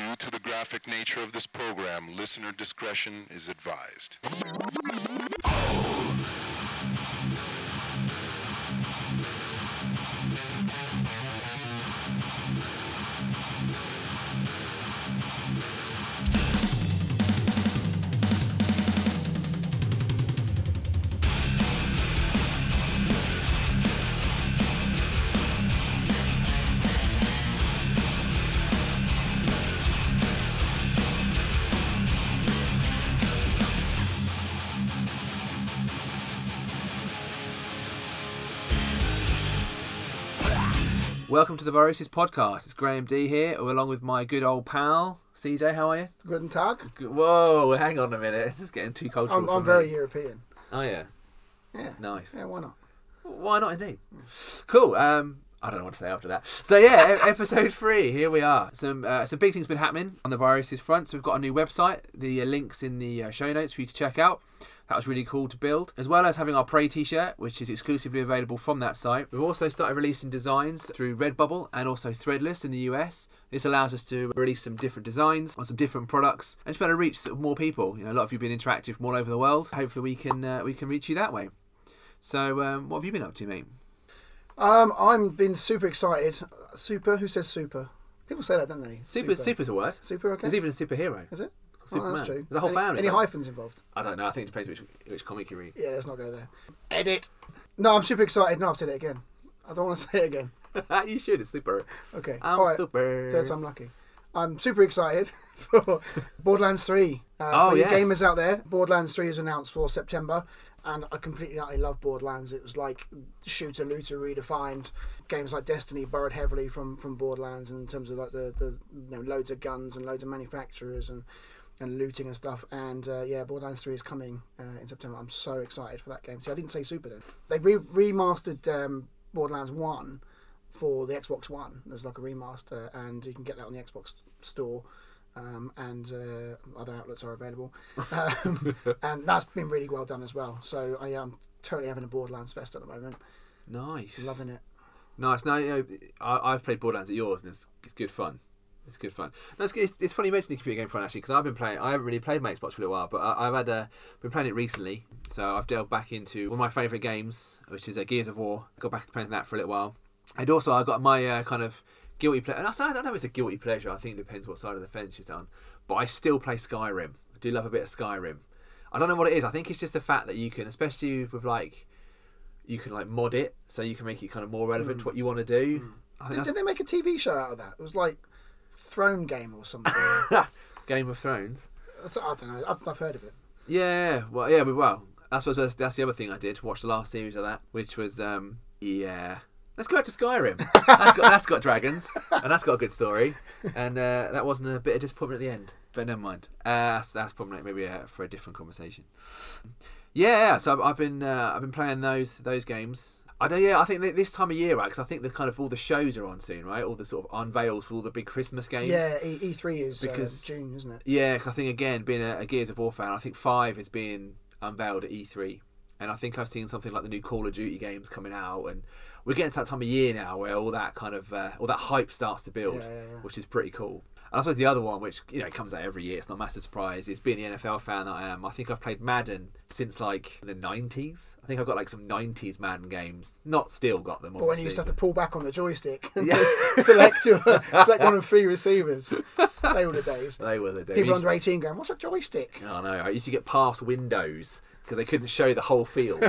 Due to the graphic nature of this program, listener discretion is advised. Welcome to the Viruses podcast. It's Graham D here, along with my good old pal CJ. How are you? Guten Tag. Whoa, hang on a minute. This is getting too cultural. I'm, I'm very European. Oh yeah, Yeah. nice. Yeah, why not? Why not indeed? Cool. Um, I don't know what to say after that. So yeah, episode three. Here we are. Some uh, some big things been happening on the viruses front. So we've got a new website. The uh, links in the uh, show notes for you to check out. That was really cool to build, as well as having our Prey t-shirt, which is exclusively available from that site. We've also started releasing designs through Redbubble and also Threadless in the US. This allows us to release some different designs on some different products and just be able to reach sort of more people. You know, a lot of you have been interactive from all over the world. Hopefully, we can uh, we can reach you that way. So, um, what have you been up to, mate? Um, I'm been super excited. Super? Who says super? People say that, don't they? Super, super's a word. Super, okay. There's even a superhero. Is it? Superman. Oh, that's true. There's a whole any, family. Any like- hyphens involved? I don't know. I think it depends which which comic you read. Yeah, let's not go there. Edit. No, I'm super excited. No, I've said it again. I don't want to say it again. you should. It's super. Okay. I'm All right. super. Third time lucky. I'm super excited for Borderlands 3. Uh, Oh, for you gamers out there, Borderlands 3 is announced for September, and I completely utterly love Borderlands. It was like shooter looter redefined. Games like Destiny borrowed heavily from, from Borderlands in terms of like the, the you know loads of guns and loads of manufacturers and and looting and stuff. And uh, yeah, Borderlands 3 is coming uh, in September. I'm so excited for that game. See, I didn't say super then. They re- remastered um, Borderlands 1 for the Xbox One. There's like a remaster, and you can get that on the Xbox Store. Um, and uh, other outlets are available, um, and that's been really well done as well. So I am totally having a Borderlands fest at the moment, Nice. loving it. Nice. No, you know, I, I've played Borderlands at yours, and it's, it's good fun. It's good fun. No, it's, it's, it's funny you mentioning computer game fun actually, because I've been playing. I haven't really played my Xbox for a little while, but I, I've had uh, been playing it recently. So I've delved back into one of my favourite games, which is uh, Gears of War. got back to playing that for a little while, and also I got my uh, kind of guilty pleasure. And I I don't know if it's a guilty pleasure. I think it depends what side of the fence you're done. But I still play Skyrim. I do love a bit of Skyrim. I don't know what it is. I think it's just the fact that you can, especially with like, you can like mod it so you can make it kind of more relevant to what you want to do. I think Did, did they make a TV show out of that? It was like Throne Game or something. Game of Thrones. That's- I don't know. I've, I've heard of it. Yeah, well, yeah, but well, that's what that's, that's the other thing I did. Watch the last series of that, which was um, yeah. Let's go back to Skyrim. That's got, that's got dragons, and that's got a good story, and uh, that wasn't a bit of disappointment at the end. But never mind. Uh, that's, that's probably maybe uh, for a different conversation. Yeah, so I've, I've been uh, I've been playing those those games. I don't. Yeah, I think this time of year, right? Because I think the kind of all the shows are on soon, right? All the sort of unveils for all the big Christmas games. Yeah, E- E3 is Because- uh, June, isn't it? Yeah, 'cause I think again, being a, a Gears of War fan, I think five is being unveiled at E3, and I think I've seen something like the new Call of Duty games coming out, and we're getting to that time of year now where all that kind of uh, all that hype starts to build, Yeah, yeah, yeah. which is pretty cool. And I suppose the other one, which you know comes out every year, it's not a massive surprise, is being the NFL fan that I am. I think I've played Madden since like the '90s. I think I've got like some '90s Madden games. Not still got them. But when you used to have to pull back on the joystick and Yeah. select your, select one of three receivers, they were the days. They were the days. People under 18 going, what's a joystick? Oh no, I used to get past windows because they couldn't show the whole field.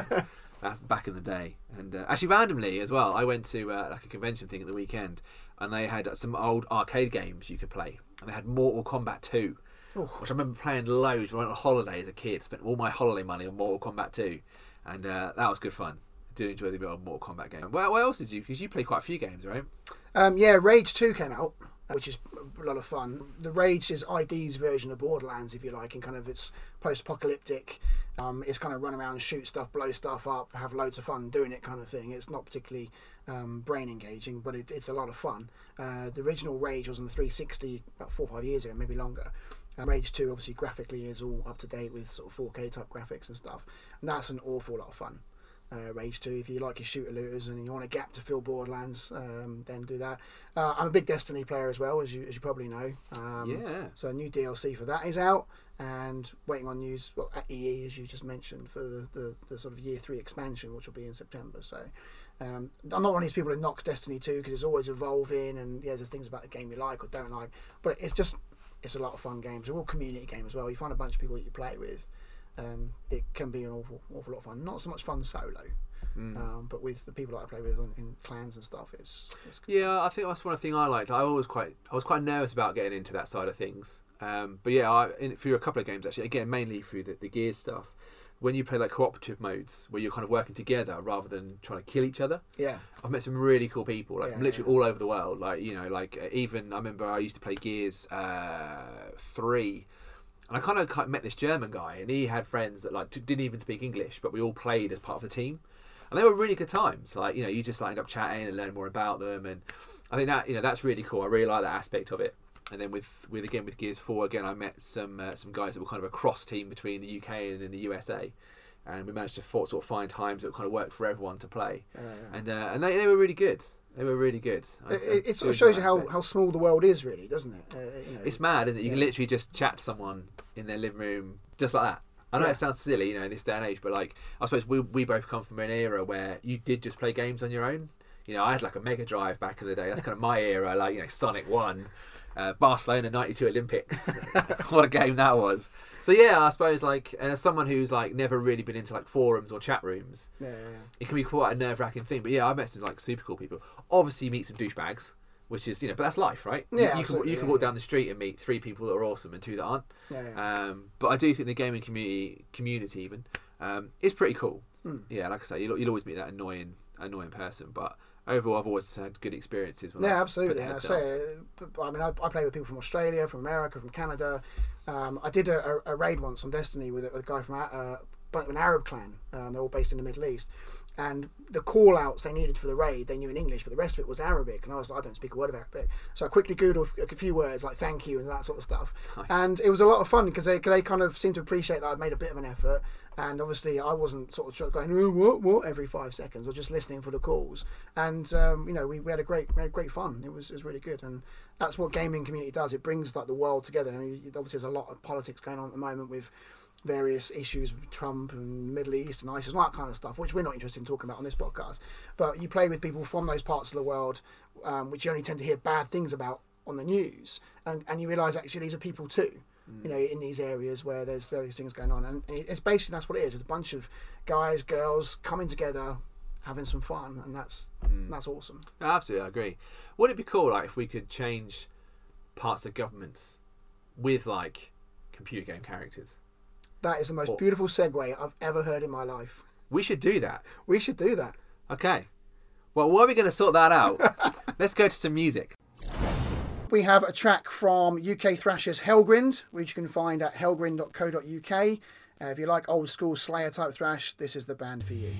That's back in the day. And uh, actually, randomly as well, I went to uh, like a convention thing at the weekend, and they had some old arcade games you could play. And they had Mortal Kombat 2, which I remember playing loads when I went on holiday as a kid. Spent all my holiday money on Mortal Kombat 2, and uh, that was good fun. Did enjoy the old Mortal Kombat game. Well, what else did you? Because you play quite a few games, right? Um, yeah, Rage 2 came out, which is a lot of fun. The Rage is ID's version of Borderlands, if you like, and kind of it's post apocalyptic. Um, it's kind of run around, shoot stuff, blow stuff up, have loads of fun doing it kind of thing. It's not particularly um, brain engaging, but it, it's a lot of fun. Uh, the original Rage was on the 360 about four or five years ago, maybe longer. Um, Rage 2 obviously graphically is all up to date with sort of 4K type graphics and stuff, and that's an awful lot of fun. uh, Rage 2. If you like your shooter looters and you want a gap to fill Borderlands, um, then do that. Uh, I'm a big Destiny player as well, as you, as you probably know. Um, Yeah. So a new DLC for that is out, and waiting on news well, at EE, as you just mentioned, for the, the, the sort of year three expansion, which will be in September. So um, I'm not one of these people who knocks Destiny 2 because it's always evolving, and yeah, there's things about the game you like or don't like, but it's just it's a lot of fun games. A real community game as well. You find a bunch of people that you play with. Um, it can be an awful, awful lot of fun. Not so much fun solo, Mm. um, but with the people that I play with in, in clans and stuff, it's, it's good. Yeah, I think that's one thing I liked. I was quite, I was quite nervous about getting into that side of things. Um, but yeah, I, in, through a couple of games actually, again mainly through the, the gear stuff. When you play like cooperative modes where you're kind of working together rather than trying to kill each other, Yeah, I've met some really cool people, like Yeah, from literally yeah. all over the world. Like you know, like uh, even I remember I used to play Gears uh, three, and I kind of met this German guy, and he had friends that like didn't even speak English, but we all played as part of the team, and they were really good times. Like you know, you just like end up chatting and learn more about them, and I think that you know that's really cool. I really like that aspect of it. And then with, with again with Gears Four, again I met some uh, some guys that were kind of a cross team between the UK and in the USA, and we managed to for, sort of find times that kind of worked for everyone to play uh, and uh, and they, they were really good. They were really good. I- it, it, it sort of shows you how, how small the world is, really, doesn't it? Uh, you know, it's mad, isn't it? You can literally just chat to someone in their living room just like that. I know Yeah. it sounds silly, you know, in this day and age, but like I suppose we we both come from an era where you did just play games on your own. You know, I had like a Mega Drive back in the day. That's kind of my era. Like you know, Sonic One, uh, Barcelona '92 Olympics. what a game that was. So yeah, I suppose like as someone who's like never really been into like forums or chat rooms, yeah, yeah, yeah. it can be quite a nerve wracking thing. But yeah, I met some like super cool people. Obviously, you meet some douchebags, which is you know, but that's life, right? You- Yeah, you, can you can walk down the street and meet three people that are awesome and two that aren't. yeah, yeah. Um, but I do think the gaming community community even um, is pretty cool. Hmm. Yeah, like I say, you'll, you'll always meet that annoying annoying person, but overall, I've always had good experiences. When Yeah, put absolutely. I say, up. uh, I mean, I, I play with people from Australia, from America, from Canada. Um, I did a, a, a raid once on Destiny with a, with a guy from uh, an Arab clan. Um, they're all based in the Middle East. And the call outs they needed for the raid, they knew in English, but the rest of it was Arabic. And I was like, I don't speak a word of Arabic. So I quickly Googled a few words like thank you and that sort of stuff. Nice. And it was a lot of fun because they, they kind of seemed to appreciate that I'd made a bit of an effort. And obviously, I wasn't sort of going, "Oh, what, what, every five seconds, or just listening for the calls. And, um, you know, we, we had a great we had great fun. It was, it was really good. And that's what gaming community does. It brings like the world together. I mean, obviously, there's a lot of politics going on at the moment with various issues with Trump and Middle East and ISIS and all that kind of stuff, which we're not interested in talking about on this podcast. But you play with people from those parts of the world, um, which you only tend to hear bad things about on the news, and, and you realise actually these are people too. You know, in these areas where there's various things going on, and it's basically that's what it is. It's a bunch of guys, girls coming together, having some fun, and that's that's awesome. No, absolutely, I agree. Would it be cool like if we could change parts of governments with like computer game characters? That is the most beautiful segue I've ever heard in my life. We should do that. We should do that. Okay. Well, while are we going to sort that out? Let's go to some music. We have a track from UK Thrashers Hellgrind, which you can find at hellgrind.co.uk. Uh, if you like old school Slayer type thrash, this is the band for you.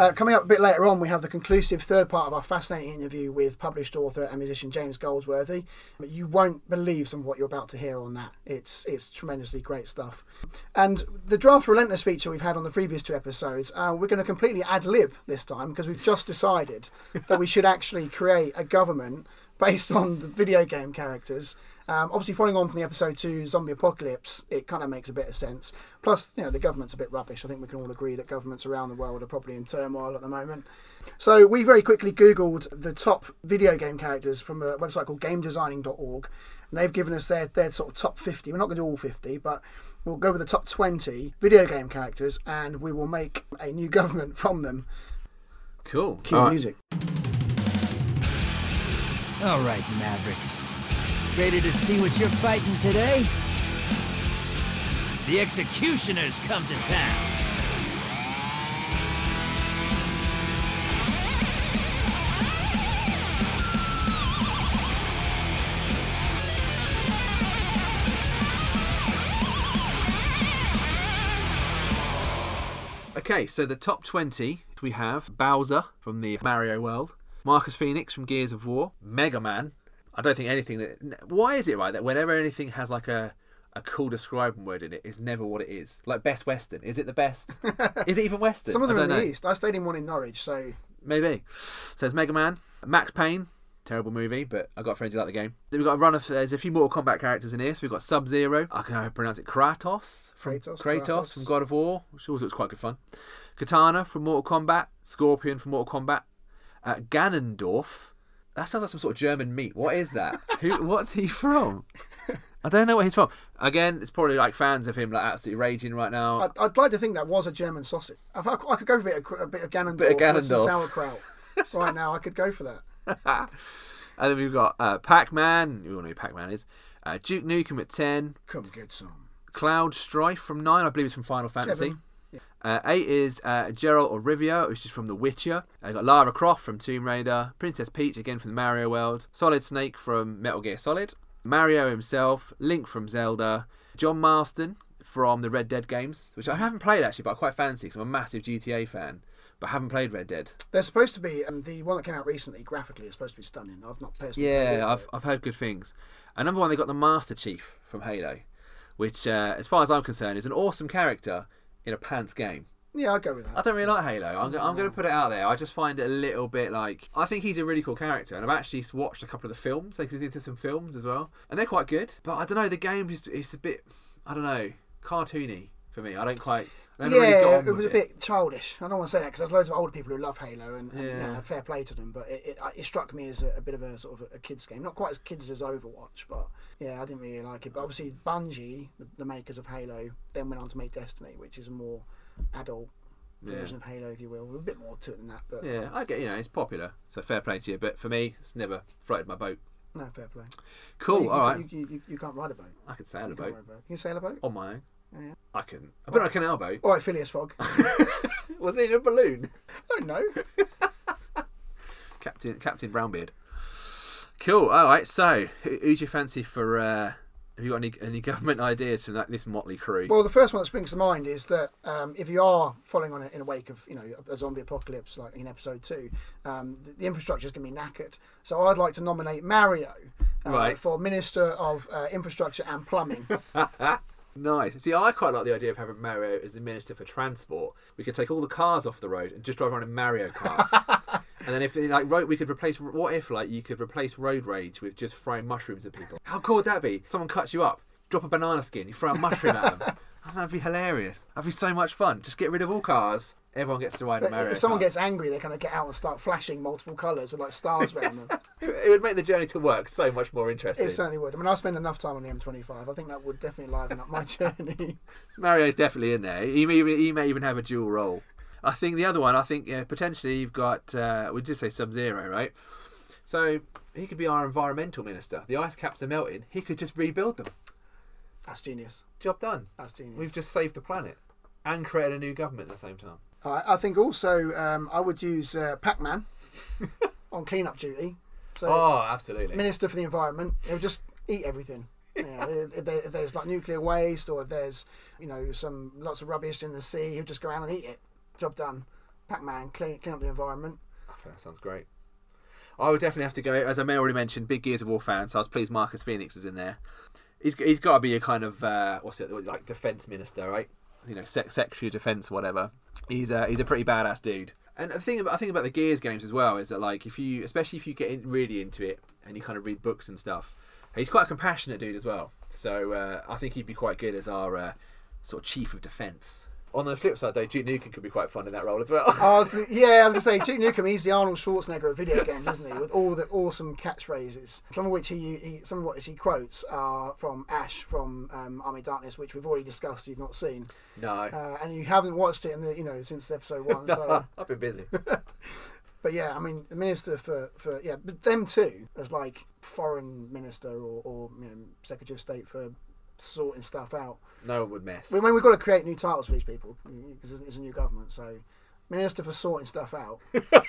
Uh, coming up a bit later on, we have the conclusive third part of our fascinating interview with published author and musician James Goldsworthy. You won't believe some of what you're about to hear on that. It's it's tremendously great stuff. And the draft relentless feature we've had on the previous two episodes, uh, we're going to completely ad lib this time because we've just decided that we should actually create a government based on the video game characters. Um, obviously, following on from the episode two zombie apocalypse, it kind of makes a bit of sense. Plus, you know, the government's a bit rubbish. I think we can all agree that governments around the world are probably in turmoil at the moment. So we very quickly Googled the top video game characters from a website called GameDesigning.org, and they've given us their their sort of top 50. We're not going to do all 50, but we'll go with the top 20 video game characters, and we will make a new government from them. Cool. Cue All right. All right, Mavericks. Ready to see what you're fighting today? The executioners come to town. Okay, so the top 20 we have Bowser from the Mario world, Marcus Phoenix from Gears of War, Mega Man. I don't think anything that. Why is it right that whenever anything has like a a cool describing word in it, is never what it is? Like best Western, is it the best? is it even Western? Some of them I are in don't the know. east. I stayed in one in Norwich, so Maybe. So it's Mega Man, Max Payne, terrible movie, but I've got friends who like the game. Then we've got a run of there's a few Mortal Kombat characters in here. So we've got Sub Zero. I can only pronounce it Kratos. From Kratos, Kratos, Kratos. from God of War, which also looks quite good fun. Katana from Mortal Kombat. Scorpion from Mortal Kombat. Uh, Ganondorf. That sounds like some sort of German meat. What is that? Who? What's he from? I don't know where he's from. Again, it's probably like fans of him like absolutely raging right now. I'd, I'd like to think that was a German sausage. If I, I could go for a bit of, a bit of Ganondorf, Bit of with some Ganondorf. sauerkraut. right now, I could go for that. and then we've got uh, Pac-Man. You all know who Pac-Man is. Uh, Duke Nukem at ten. Come get some. Cloud Strife from nine, I believe it's from Final Fantasy. Seven. Uh, eight is uh, Geralt of Rivia, which is from The Witcher. I got Lara Croft from Tomb Raider, Princess Peach again from the Mario world, Solid Snake from Metal Gear Solid, Mario himself, Link from Zelda, John Marston from the Red Dead games, which I haven't played actually, but I quite fancy because I'm a massive GTA fan, but haven't played Red Dead. They're supposed to be, um, the one that came out recently, graphically, is supposed to be stunning. I've not personally played it, Yeah, I've, I've heard good things. And number one, they got the Master Chief from Halo, which, uh, as far as I'm concerned, is an awesome character in a pants game. yeah, I'll go with that. I don't really like Halo. I'm, I'm going to put it out there. I just find it a little bit like I think he's a really cool character, and I've actually watched a couple of the films. They did some films as well, and they're quite good. But I don't know. The game is it's a bit I don't know cartoony for me. I don't quite. I never really got yeah, it was a with bit childish. I don't want to say that because there's loads of older people who love Halo and, and you know, fair play to them. But it, it, it struck me as a, a bit of a sort of a kids game, not quite as kids as Overwatch, but yeah, I didn't really like it. But obviously, Bungie, the, the makers of Halo, then went on to make Destiny, which is a more adult Yeah. version of Halo, if you will, a bit more to it than that. But Yeah, I get you know it's popular, so fair play to you. But for me, it's never floated my boat. no, fair play. Cool. you, all right, You, you, you, you can't ride a boat. I can sail a boat a boat. Can you sail a boat? on my own. Yeah. I can. I've been on a canal. All right, Phileas Fogg. Was it in a balloon? I don't know. Captain Captain Brownbeard. Cool. All right. So, who, who's your fancy for? Uh, have you got any any government ideas from that, this motley crew? Well, the first one that springs to mind is that um, if you are following on in a wake of you know a zombie apocalypse like in episode two, um, the, the infrastructure is going to be knackered. So I'd like to nominate Mario uh, Right. for Minister of uh, Infrastructure and Plumbing. Nice. See, I quite like the idea of having Mario as the minister for transport. We could take all the cars off the road and just drive around in Mario cars. and then if like road, we could replace. What if like you could replace road rage with just throwing mushrooms at people? How cool would that be? Someone cuts you up, drop a banana skin, you throw a mushroom at them. That'd be hilarious. That'd be so much fun. Just get rid of all cars. Everyone gets to ride a But Mario. if someone gets angry, they kind of get out and start flashing multiple colours with like stars around them. it would make the journey to work so much more interesting. It certainly would. I mean, I spend enough time on the M25. I think that would definitely liven up my journey. Mario's definitely in there. He may even, he may even have a dual role. I think the other one, I think uh, potentially you've got, uh, we did say Sub Zero, right? So he could be our environmental minister. The ice caps are melting. He could just rebuild them. That's genius. Job done. That's genius. We've just saved the planet and created a new government at the same time. I, I think also um, I would use uh, Pac-Man on clean-up duty. So Oh, absolutely. Minister for the Environment, he'll just eat everything. Yeah, if, if, there, if there's like nuclear waste or if there's you know some lots of rubbish in the sea, he'll just go around and eat it. Job done. Pac-Man, clean, clean up the environment. I that sounds great. I would definitely have to go, as I may already mentioned, big Gears of War fan, so I was pleased Marcus Phoenix is in there. He's, he's got to be a kind of, uh, what's it, like defence minister, right? You know, sec- Secretary of Defence, whatever. He's a, he's a pretty badass dude. And the thing about, I think about the Gears games as well is that, like, if you, especially if you get in, really into it and you kind of read books and stuff, he's quite a compassionate dude as well. So uh, I think he'd be quite good as our uh, sort of chief of defence. On the flip side, though, Duke Nukem could be quite fun in that role as well. I was, yeah, I was gonna say Duke Nukem. He's the Arnold Schwarzenegger of video games, isn't he? With all the awesome catchphrases, some of which he, he some of which he quotes are from Ash from um, Army Darkness, which we've already discussed. You've not seen, no. uh, and you haven't watched it in the you know since episode one. So, I've been busy. but yeah, I mean, the minister for for yeah, but them too as like foreign minister or, or you know, secretary of state for sorting stuff out. No one would mess. I mean, we've got to create new titles for these people because it's a new government. So, Minister for sorting stuff out.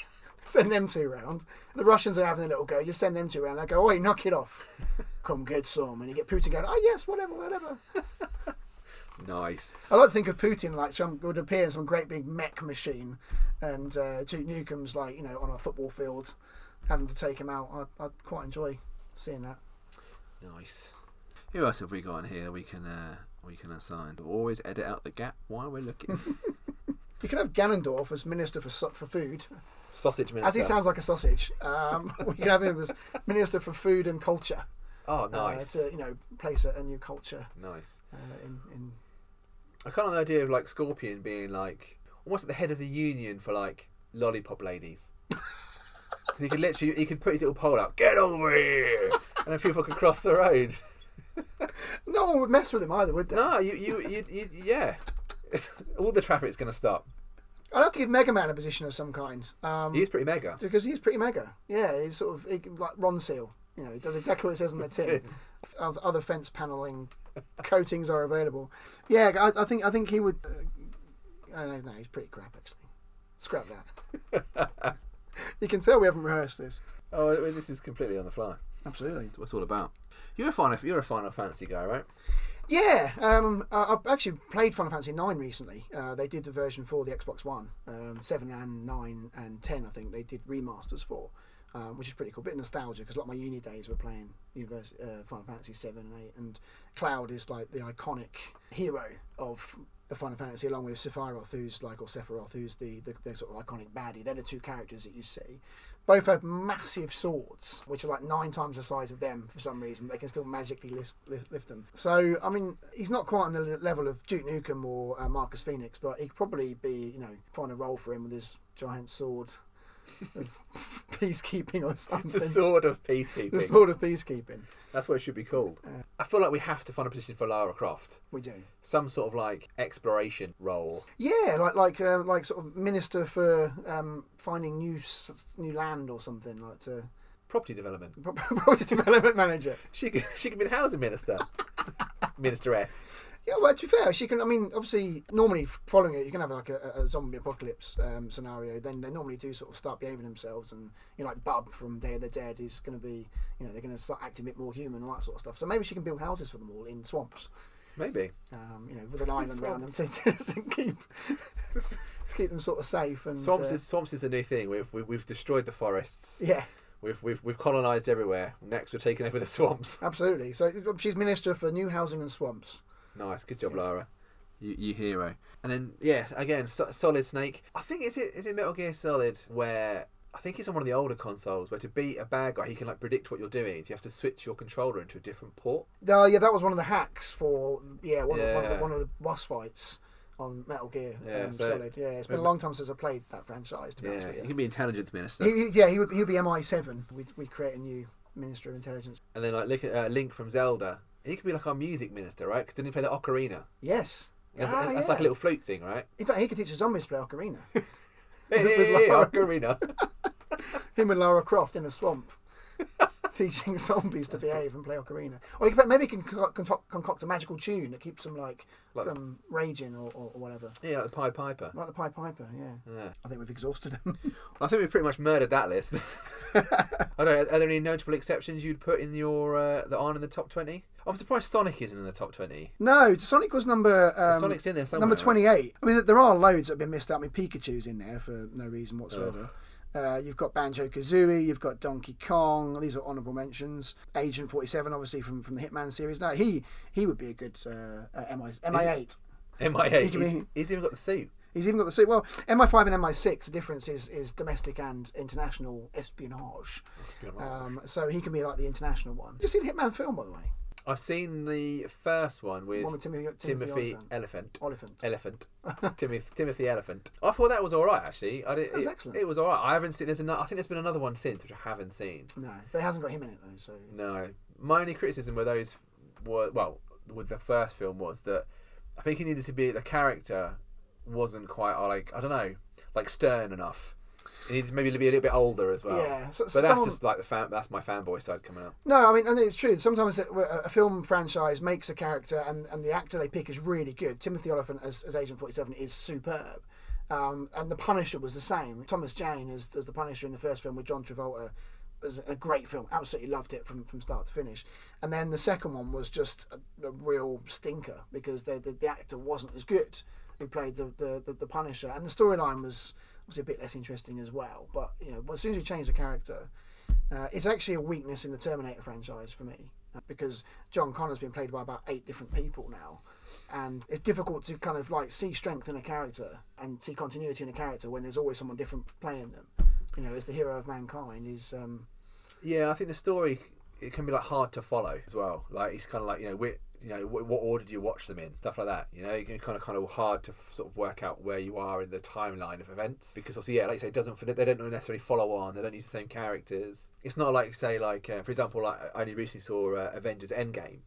send them two round. The Russians are having a little go. Just send them two round. They go, oi, knock it off. Come get some. And you get Putin going, oh, yes, whatever, whatever. Nice. I like to think of Putin like some would appear in some great big mech machine, and uh, Duke Nukem's like you know on a football field, having to take him out. I I quite enjoy seeing that. Nice. Who else have we got in here we can uh, we can assign? We'll always edit out the gap while we're looking. You can have Ganondorf as Minister for for Food, Sausage minister. as he sounds like a sausage. Um, we can have him as Minister for Food and Culture. Oh, uh, nice. to you know place a, a new culture Nice. uh, in, in I kind of like the idea of like Scorpion being like almost at the head of the union for like lollipop ladies. he could literally he could put his little pole out, get over here, and then people could cross the road. One would mess with him either, would they? No, you you you, you yeah. All the traffic's going to stop. I'd have to give Mega Man a position of some kind. Um, He is pretty mega. because he's pretty mega. Yeah, he's sort of he, like Ronseal. You know, he does exactly what it says on the tin. Oth- Other fence paneling coatings are available. Yeah, I, I think I think he would. Uh, uh, no, he's pretty crap actually. Scrap that. you can tell we haven't rehearsed this. Oh, this is completely on the fly. Absolutely. That's what it's all about. You're a Final, you're a Final Fantasy guy, right? Yeah, um, I've actually played Final Fantasy Nine recently. Uh, they did the version for the Xbox One, um, seven and nine and ten. I think they did remasters for, um, which is pretty cool. Bit of nostalgia because a lot of my uni days were playing univers- uh, Final Fantasy seven and eight, and Cloud is like the iconic hero of the Final Fantasy, along with Sephiroth, who's like or Sephiroth, who's the, the the sort of iconic baddie. They're the two characters that you see. Both have massive swords, which are like nine times the size of them for some reason. They can still magically lift, lift, lift them. So, I mean, he's not quite on the level of Duke Nukem or uh, Marcus Phoenix, but he could probably be, you know, find a role for him with his giant sword peacekeeping or something. The Sword of Peacekeeping. The sword of peacekeeping. That's what it should be called. I feel like we have to find a position for Lara Croft. We do. Some sort of like exploration role. Yeah, like like uh, like sort of minister for um, finding new new land or something like to Property development. property development manager. She could, she could be the housing minister. Ministeress. Yeah, well, to be fair, she can. I mean, obviously, normally following it, you can have like a, a zombie apocalypse um, scenario. Then they normally do sort of start behaving themselves, and you know, like Bub from Day of the Dead is going to be, you know, they're going to start acting a bit more human and all that sort of stuff. So maybe she can build houses for them all in swamps, Maybe. um, you know, with an island around them to, to, to keep to keep them sort of safe. And Swamps uh, is swamps is a new thing. We've we've, we've destroyed the forests. yeah, We've we've we've colonised everywhere. Next, we're taking over the swamps. absolutely. So she's minister for new housing and swamps. Nice, good job, Lara. You, you hero. And then yes, again, so, Solid Snake. I think is it is it Metal Gear Solid where I think it's on one of the older consoles where to beat a bad guy he can like predict what you're doing. So you have to switch your controller into a different port. Uh, yeah, that was one of the hacks for yeah one, Of, one, of the, Yeah. one of the boss fights on Metal Gear Yeah, um, so- Solid. Yeah, it's been a long time since I played that franchise. To be honest Yeah, with you can be intelligence minister. He, yeah, he would he'd be MI seven. We'd, we'd create a new Minister of Intelligence. And then like look at uh, Link from Zelda. He could be like our music minister, right? Because didn't he play the ocarina? Yes. That's, Ah, that's yeah. like a little flute thing, right? In fact, he could teach the zombies to play ocarina. Hey, hey, ocarina. Him and Lara Croft in a swamp. teaching zombies to behave and play ocarina. Or you can, maybe you can concoct, concoct, a magical tune that keeps them like, Like- from raging or, or, or whatever. Yeah, like the Pied Piper. Like the Pied Piper, yeah. Yeah. I think we've exhausted them. I think we've pretty much murdered that list. I don't know. Are there any notable exceptions you'd put in your uh, that aren't in the top twenty? I'm surprised Sonic isn't in the top twenty. no, Sonic was number um, Sonic's in there somewhere. number right? twenty-eight. I mean, there are loads that have been missed out. I mean, Pikachu's in there for no reason whatsoever. Uh, you've got Banjo Kazooie, you've got Donkey Kong. These are honourable mentions. Agent Forty Seven, obviously from, from the Hitman series. Now he he would be a good uh, uh, MI MI eight. He can He's, he's even got the suit. He's even got the suit. Well, MI5 and MI6, the difference is, is domestic and international espionage. Um, so he can be like the international one. You seen Hitman film, by the way? I've seen the first one with, One with Timothy, Timothy, Timothy Olyphant. Elephant. Elephant. Timothy, Timothy Elephant. I thought that was all right actually. I did, That was it, excellent. It was all right. I haven't seen. There's another. I think there's been another one since which I haven't seen. No, but it hasn't got him in it though. So No, my only criticism with those were well, with the first film was that I think he needed to be the character wasn't quite like I don't know, like stern enough. He needs maybe to be a little bit older as well. Yeah, so- but so that's someone- just like the fan. That's my fanboy side coming out. no, I mean, and it's true. Sometimes a, a film franchise makes a character, and, and the actor they pick is really good. Timothy Olyphant as, as Agent Forty Seven is superb. Um, and the Punisher was the same. Thomas Jane as, as the Punisher in the first film with John Travolta was a great film. Absolutely loved it from, from start to finish. And then the second one was just a, a real stinker because the, the, the actor wasn't as good who played the, the, the, the Punisher. And the storyline was obviously a bit less interesting as well. But you know, as soon as you change the character, uh, it's actually a weakness in the Terminator franchise for me uh, because John Connor's been played by about eight different people now, and it's difficult to kind of like see strength in a character and see continuity in a character when there's always someone different playing them. You know, as the hero of mankind is. Um, Yeah, I think the story it can be like hard to follow as well. Like it's kind of like you know, whi you know, what, what order do you watch them in? Stuff like that. You know, it can kind of kind of hard to sort of work out where you are in the timeline of events because obviously, yeah, like you say, it doesn't they don't necessarily follow on. They don't use the same characters. It's not like say like uh, for example, like I only recently saw uh, Avengers Endgame.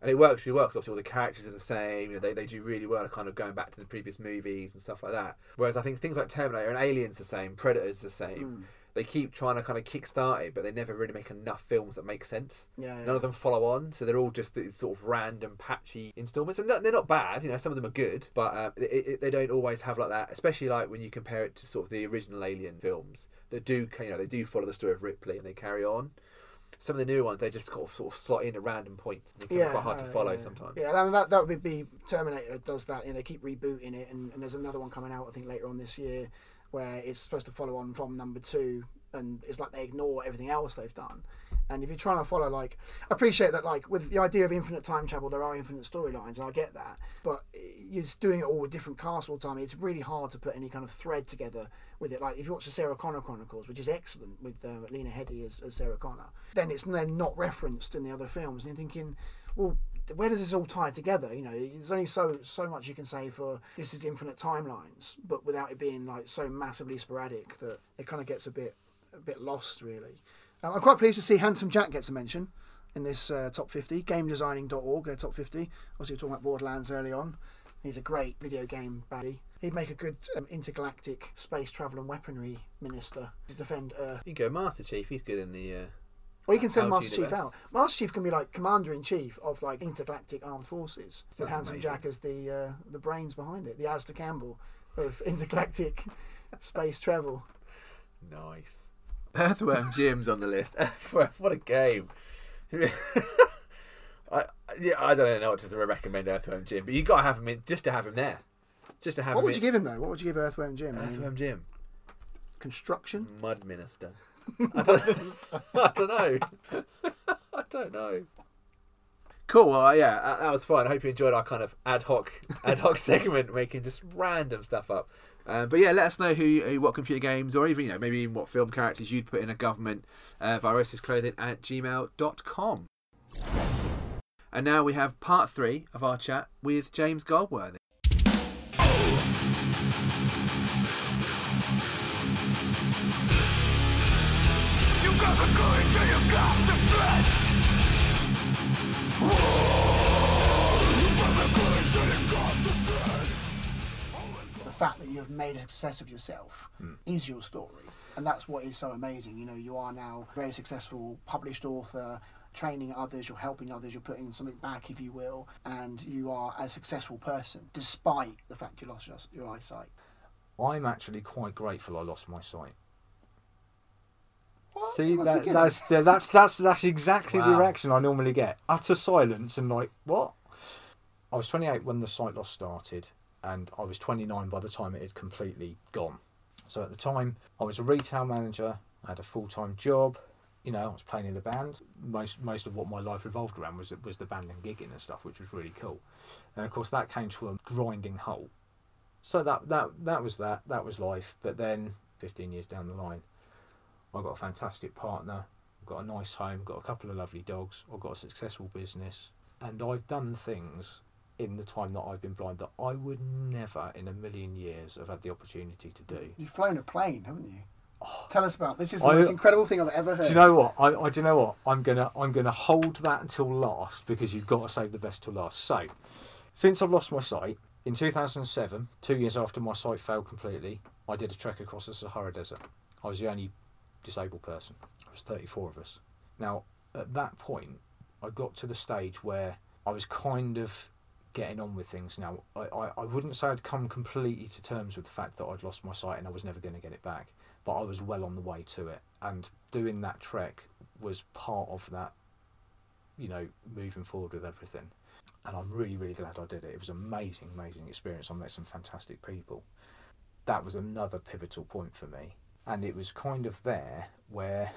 And it works really well because obviously all the characters are the same. You know, they, they do really well, kind of going back to the previous movies and stuff like that. Whereas I think things like Terminator and Aliens the same, Predator's the same. They keep trying to kind of kickstart it, but they never really make enough films that make sense. Yeah, None of them follow on, so they're all just these sort of random, patchy installments, and they're not bad. You know, some of them are good, but uh, it, it, they don't always have like that. Especially like when you compare it to sort of the original Alien films that do, you know, they do follow the story of Ripley and they carry on. Some of the new ones, they just sort of, sort of slot in at random points. They can be quite hard to uh, follow yeah. sometimes. Yeah, I mean, that that would be Terminator does that. You know, they keep rebooting it, and, and there's another one coming out I think later on this year where it's supposed to follow on from number two, and it's like they ignore everything else they've done. And if you're trying to follow, like, I appreciate that, like, with the idea of infinite time travel, there are infinite storylines, I get that. But you're doing it all with different casts all the time. It's really hard to put any kind of thread together with it. Like, if you watch the Sarah Connor Chronicles, which is excellent with uh, Lena Headey as, as Sarah Connor, then it's then not referenced in the other films. And you're thinking, well, where does this all tie together? You know, there's only so so much you can say for this is infinite timelines, but without it being like so massively sporadic that it kind of gets a bit a bit lost, really. Um, I'm quite pleased to see Handsome Jack gets a mention in this uh, top 50. GameDesigning.org, their top 50. Obviously, we were talking about Borderlands early on. He's a great video game baddie. He'd make a good um, intergalactic space travel and weaponry minister to defend Earth. You go Master Chief. He's good in the. Uh, Or you can send Master Chief out. Master Chief can be like commander in chief of like intergalactic armed forces. With Handsome amazing. Jack as the uh, the brains behind it, the Alastair Campbell of intergalactic space travel. Nice. Earthworm Jim's on the list. Earthworm, what a game. I, yeah, I don't know what to recommend Earthworm Jim, but you got to have him in just to have him there. Just to have What him would you give him though? What would you give Earthworm Jim? I mean, Earthworm Jim. construction. Mud Minister. I don't, I don't know. I don't know. Cool. Well, yeah, that, was fun. I hope you enjoyed our kind of ad hoc ad hoc segment, making just random stuff up. Um, but yeah, let us know who, what computer games, or even you know maybe even what film characters you'd put in a government uh, virusisclothing at gmail.com. And now we have part three of our chat with James Goldsworthy. Fact that you have made a success of yourself Hmm. is your story. and that's what is so amazing. You know, you are now a very successful published author, training others, you're helping others, you're putting something back, if you will, and you are a successful person despite the fact you lost your, your eyesight. I'm actually quite grateful I lost my sight. What? See, that, that's yeah, that's that's that's exactly the Wow. reaction I normally get. Utter silence and like, what? I was 28 when the sight loss started, and I was 29 by the time it had completely gone. So at the time, I was a retail manager. I had a full time job. You know, I was playing in a band. Most most of what my life revolved around was was the band and gigging and stuff, which was really cool. And of course, that came to a grinding halt. So that that that was that. That was life. But then, 15 years down the line, I've got a fantastic partner, I've got a nice home, got a couple of lovely dogs, I've got a successful business, and I've done things in the time that I've been blind that I would never in a million years have had the opportunity to do. You've flown a plane, haven't you? Oh. Tell us about this. This is the I- most incredible thing I've ever heard. Do you know what? I, I do you know what? I'm gonna I'm gonna hold that until last because you've got to save the best till last. So, since I've lost my sight in 2007, two years after my sight failed completely, I did a trek across the Sahara Desert. I was the only disabled person. There was 34 of us. Now, at that point, I got to the stage where I was kind of getting on with things. Now, I, I, I wouldn't say I'd come completely to terms with the fact that I'd lost my sight and I was never going to get it back, but I was well on the way to it. And doing that trek was part of that, you know, moving forward with everything. And I'm really, really glad I did it. It was an amazing, amazing experience. I met some fantastic people. That was another pivotal point for me. And it was kind of there where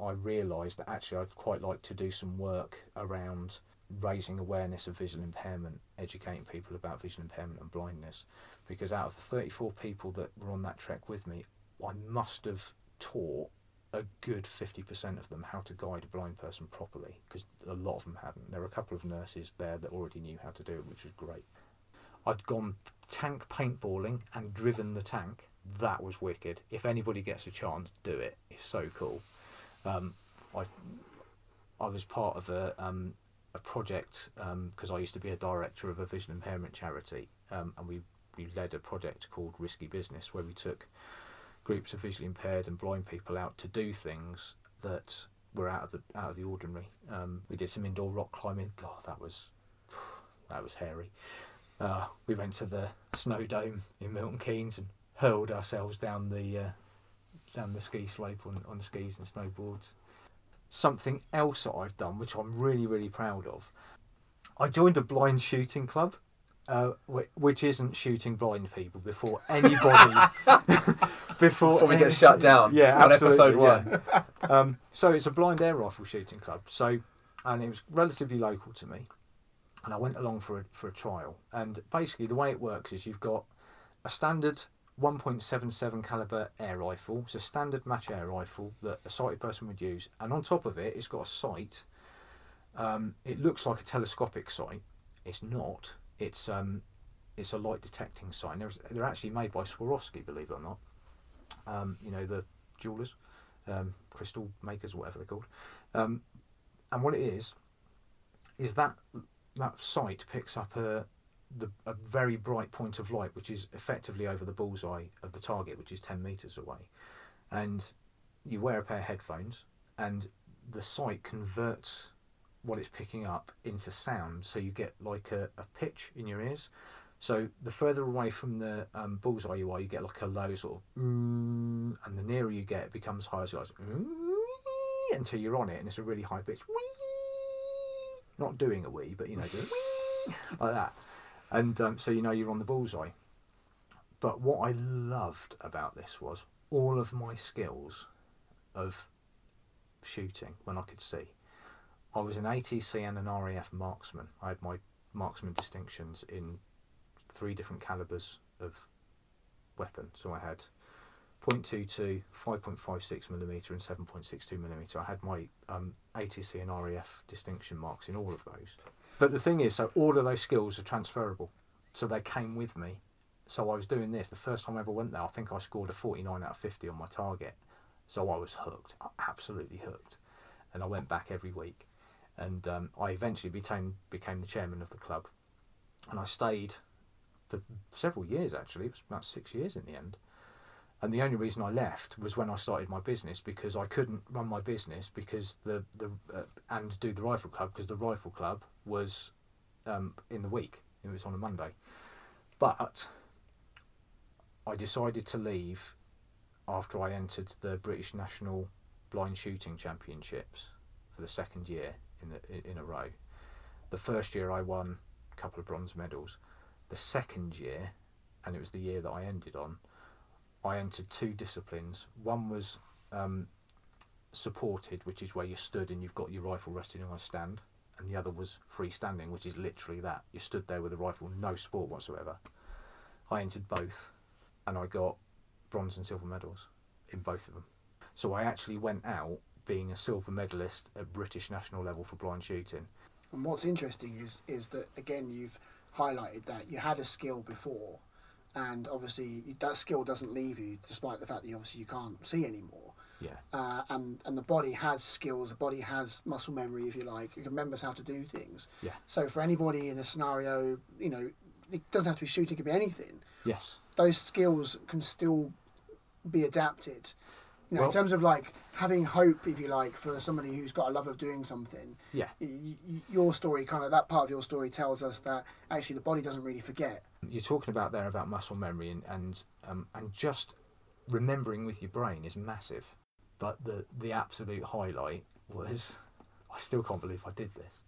I realised that actually I'd quite like to do some work around raising awareness of visual impairment, educating people about visual impairment and blindness. Because out of the 34 people that were on that trek with me, I must have taught a good 50% of them how to guide a blind person properly because a lot of them hadn't. There were a couple of nurses there that already knew how to do it, which was great. I'd gone tank paintballing and driven the tank. That was wicked. If anybody gets a chance, do it. It's so cool. Um, I I was part of a um, a project because I used to be a director of a vision impairment charity, um, and we we led a project called Risky Business where we took groups of visually impaired and blind people out to do things that were out of the out of the ordinary. Um, we did some indoor rock climbing. God, that was that was hairy. Uh, we went to the snow dome in Milton Keynes and hurled ourselves down the uh, down the ski slope on, on skis and snowboards. Something else that I've done, which I'm really really proud of, I joined a blind shooting club, uh, whi- which isn't shooting blind people before anybody. before Before we get shut down Yeah, on episode yeah. um, so it's a blind air rifle shooting club. So, and it was relatively local to me, and I went along for a, for a trial. And basically, the way it works is you've got a standard 1.77 caliber air rifle. It's a standard match air rifle that a sighted person would use, and on top of it, it's got a sight. Um, it looks like a telescopic sight. It's not. It's um, it's a light detecting sight. There's- they're actually made by Swarovski, believe it or not. Um, you know the jewelers, um, crystal makers, whatever they're called. Um, and what it is, is that that sight picks up a the a very bright point of light, which is effectively over the bullseye of the target, which is ten meters away, and you wear a pair of headphones, and the sight converts what it's picking up into sound, so you get like a, a pitch in your ears. So the further away from the um, bullseye you are, you get like a low sort of, and the nearer you get, it becomes higher. So like, mm, until you're on it, and it's a really high pitch. Not doing a wee, but you know, doing like that. And um, so you know you're on the bullseye. But what I loved about this was all of my skills of shooting when I could see. I was an ATC and an RAF marksman. I had my marksman distinctions in three different calibers of weapon. So I had .22, 5.56 millimeter, and 7.62 millimeter. I had my um, ATC and REF distinction marks in all of those. But the thing is, so all of those skills are transferable. So they came with me. So I was doing this the first time I ever went there. I think I scored a 49 out of 50 on my target. So I was hooked, absolutely hooked, and I went back every week. And um, I eventually became became the chairman of the club, and I stayed for several years. Actually, it was about six years in the end. And the only reason I left was when I started my business because I couldn't run my business because the the uh, and do the rifle club because the rifle club was um, in the week. It was on a Monday, but I decided to leave after I entered the British National Blind Shooting Championships for the second year in the, in a row. The first year I won a couple of bronze medals. The second year, and it was the year that I ended on, I entered two disciplines. One was um, supported, which is where you stood and you've got your rifle resting on a stand, and the other was freestanding, which is literally that. You stood there with a rifle, no sport whatsoever. I entered both, and I got bronze and silver medals in both of them. So I actually went out being a silver medalist at British national level for blind shooting. And what's interesting is is that again you've highlighted that you had a skill before, and obviously that skill doesn't leave you, despite the fact that you obviously you can't see anymore. Yeah. Uh, and and the body has skills. The body has muscle memory, if you like. It remembers how to do things. Yeah. So for anybody in a scenario, you know, it doesn't have to be shooting. It could be anything. Yes. Those skills can still be adapted. You know, Well- in terms of like having hope, if you like, for somebody who's got a love of doing something. Yeah. y- y- Your story, kind of that part of your story, tells us that actually the body doesn't really forget. You're talking about there about muscle memory and and um, and just remembering with your brain is massive. But the the absolute highlight was I still can't believe I did this.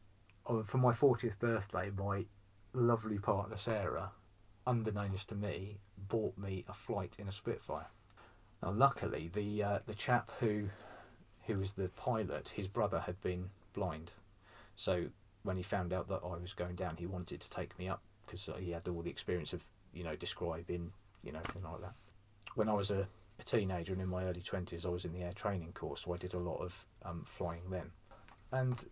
Oh, for my 40th birthday, my lovely partner Sarah, unbeknownst to me, bought me a flight in a Spitfire. Now, luckily, the uh, the chap who who was the pilot, his brother had been blind, so when he found out that I was going down, he wanted to take me up because he had all the experience of you know describing you know everything like that. When I was a, a teenager and in my early twenties, I was in the air training course, so I did a lot of um, flying then, and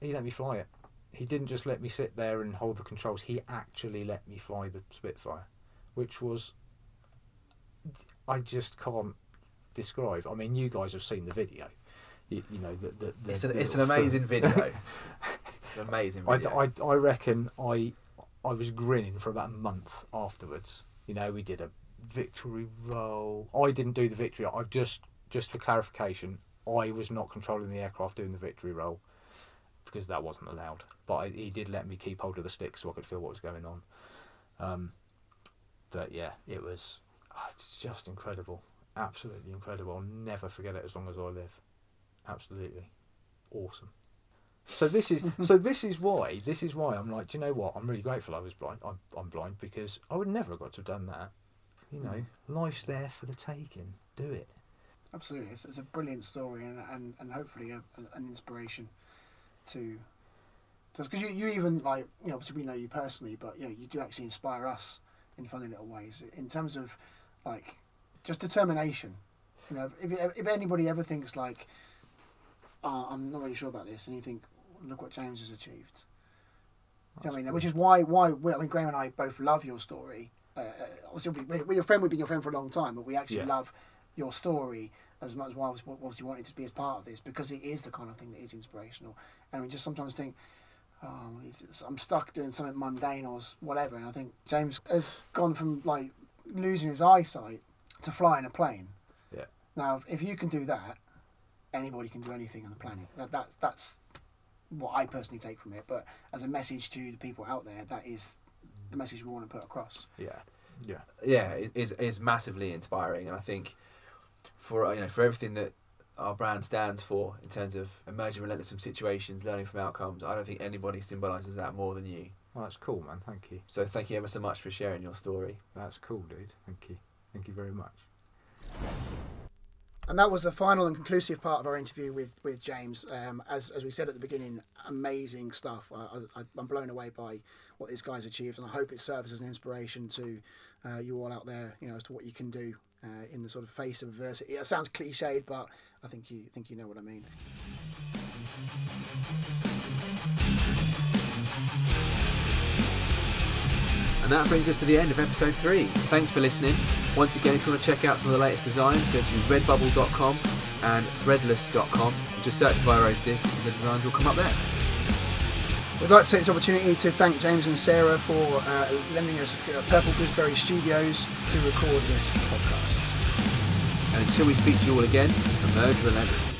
he let me fly it. He didn't just let me sit there and hold the controls. He actually let me fly the Spitfire, which was I just can't describe. I mean, you guys have seen the video. You, you know, the, the, the It's an, it's an amazing video. it's an amazing I. I, I reckon I I was grinning for about a month afterwards. You know, we did a victory roll. I didn't do the victory. I just just for clarification, I was not controlling the aircraft doing the victory roll because that wasn't allowed. But I, he did let me keep hold of the stick so I could feel what was going on. Um, but yeah, it was ah, it's just incredible, absolutely incredible. I'll never forget it as long as I live. Absolutely awesome. So this is so this is why this is why I'm like, do you know what? I'm really grateful I was blind. I'm I'm blind because I would never have got to have done that. You know, life's there for the taking. Do it. Absolutely, it's, it's a brilliant story and and, and hopefully a, a- an inspiration to. Because you, you even like you know obviously we know you personally, but you know you do actually inspire us in funny little ways in terms of like just determination. You know, if if anybody ever thinks like, oh, I'm not really sure about this, and you think, look what James has achieved. You know I mean? Which is why why we, I mean Graham and I both love your story. Uh, uh, obviously, we, we're your friend. We've been your friend for a long time, but we actually Yeah. love your story as much as why I was obviously wanted to be as part of this because it is the kind of thing that is inspirational. And we just sometimes think, oh, I'm stuck doing something mundane or whatever. And I think James has gone from like losing his eyesight to fly in a plane. Yeah. Now, if you can do that, anybody can do anything on the planet. That, that's that's what I personally take from it. But as a message to the people out there, that is the message we want to put across. Yeah. Yeah. yeah, it is is massively inspiring, and I think for uh, you know for everything that our brand stands for in terms of emerging relentless from situations, learning from outcomes, I don't think anybody symbolises that more than you. Well, that's cool, man. Thank you. So thank you ever so much for sharing your story. That's cool, dude. Thank you. Thank you very much. And that was the final and conclusive part of our interview with with James. Um, as as we said at the beginning, amazing stuff. I, I, I'm blown away by what this guy's achieved, and I hope it serves as an inspiration to uh, you all out there. You know, as to what you can do uh, in the sort of face of adversity. It sounds cliched, but I think you think you know what I mean. And that brings us to the end of episode three. Thanks for listening. Once again, if you want to check out some of the latest designs, go to redbubble.com and threadless.com. Just search Virosis and the designs will come up there. We'd like to take this opportunity to thank James and Sarah for uh, lending us uh, Purple Gooseberry Studios to record this podcast. And until we speak to you all again, emerge relentless.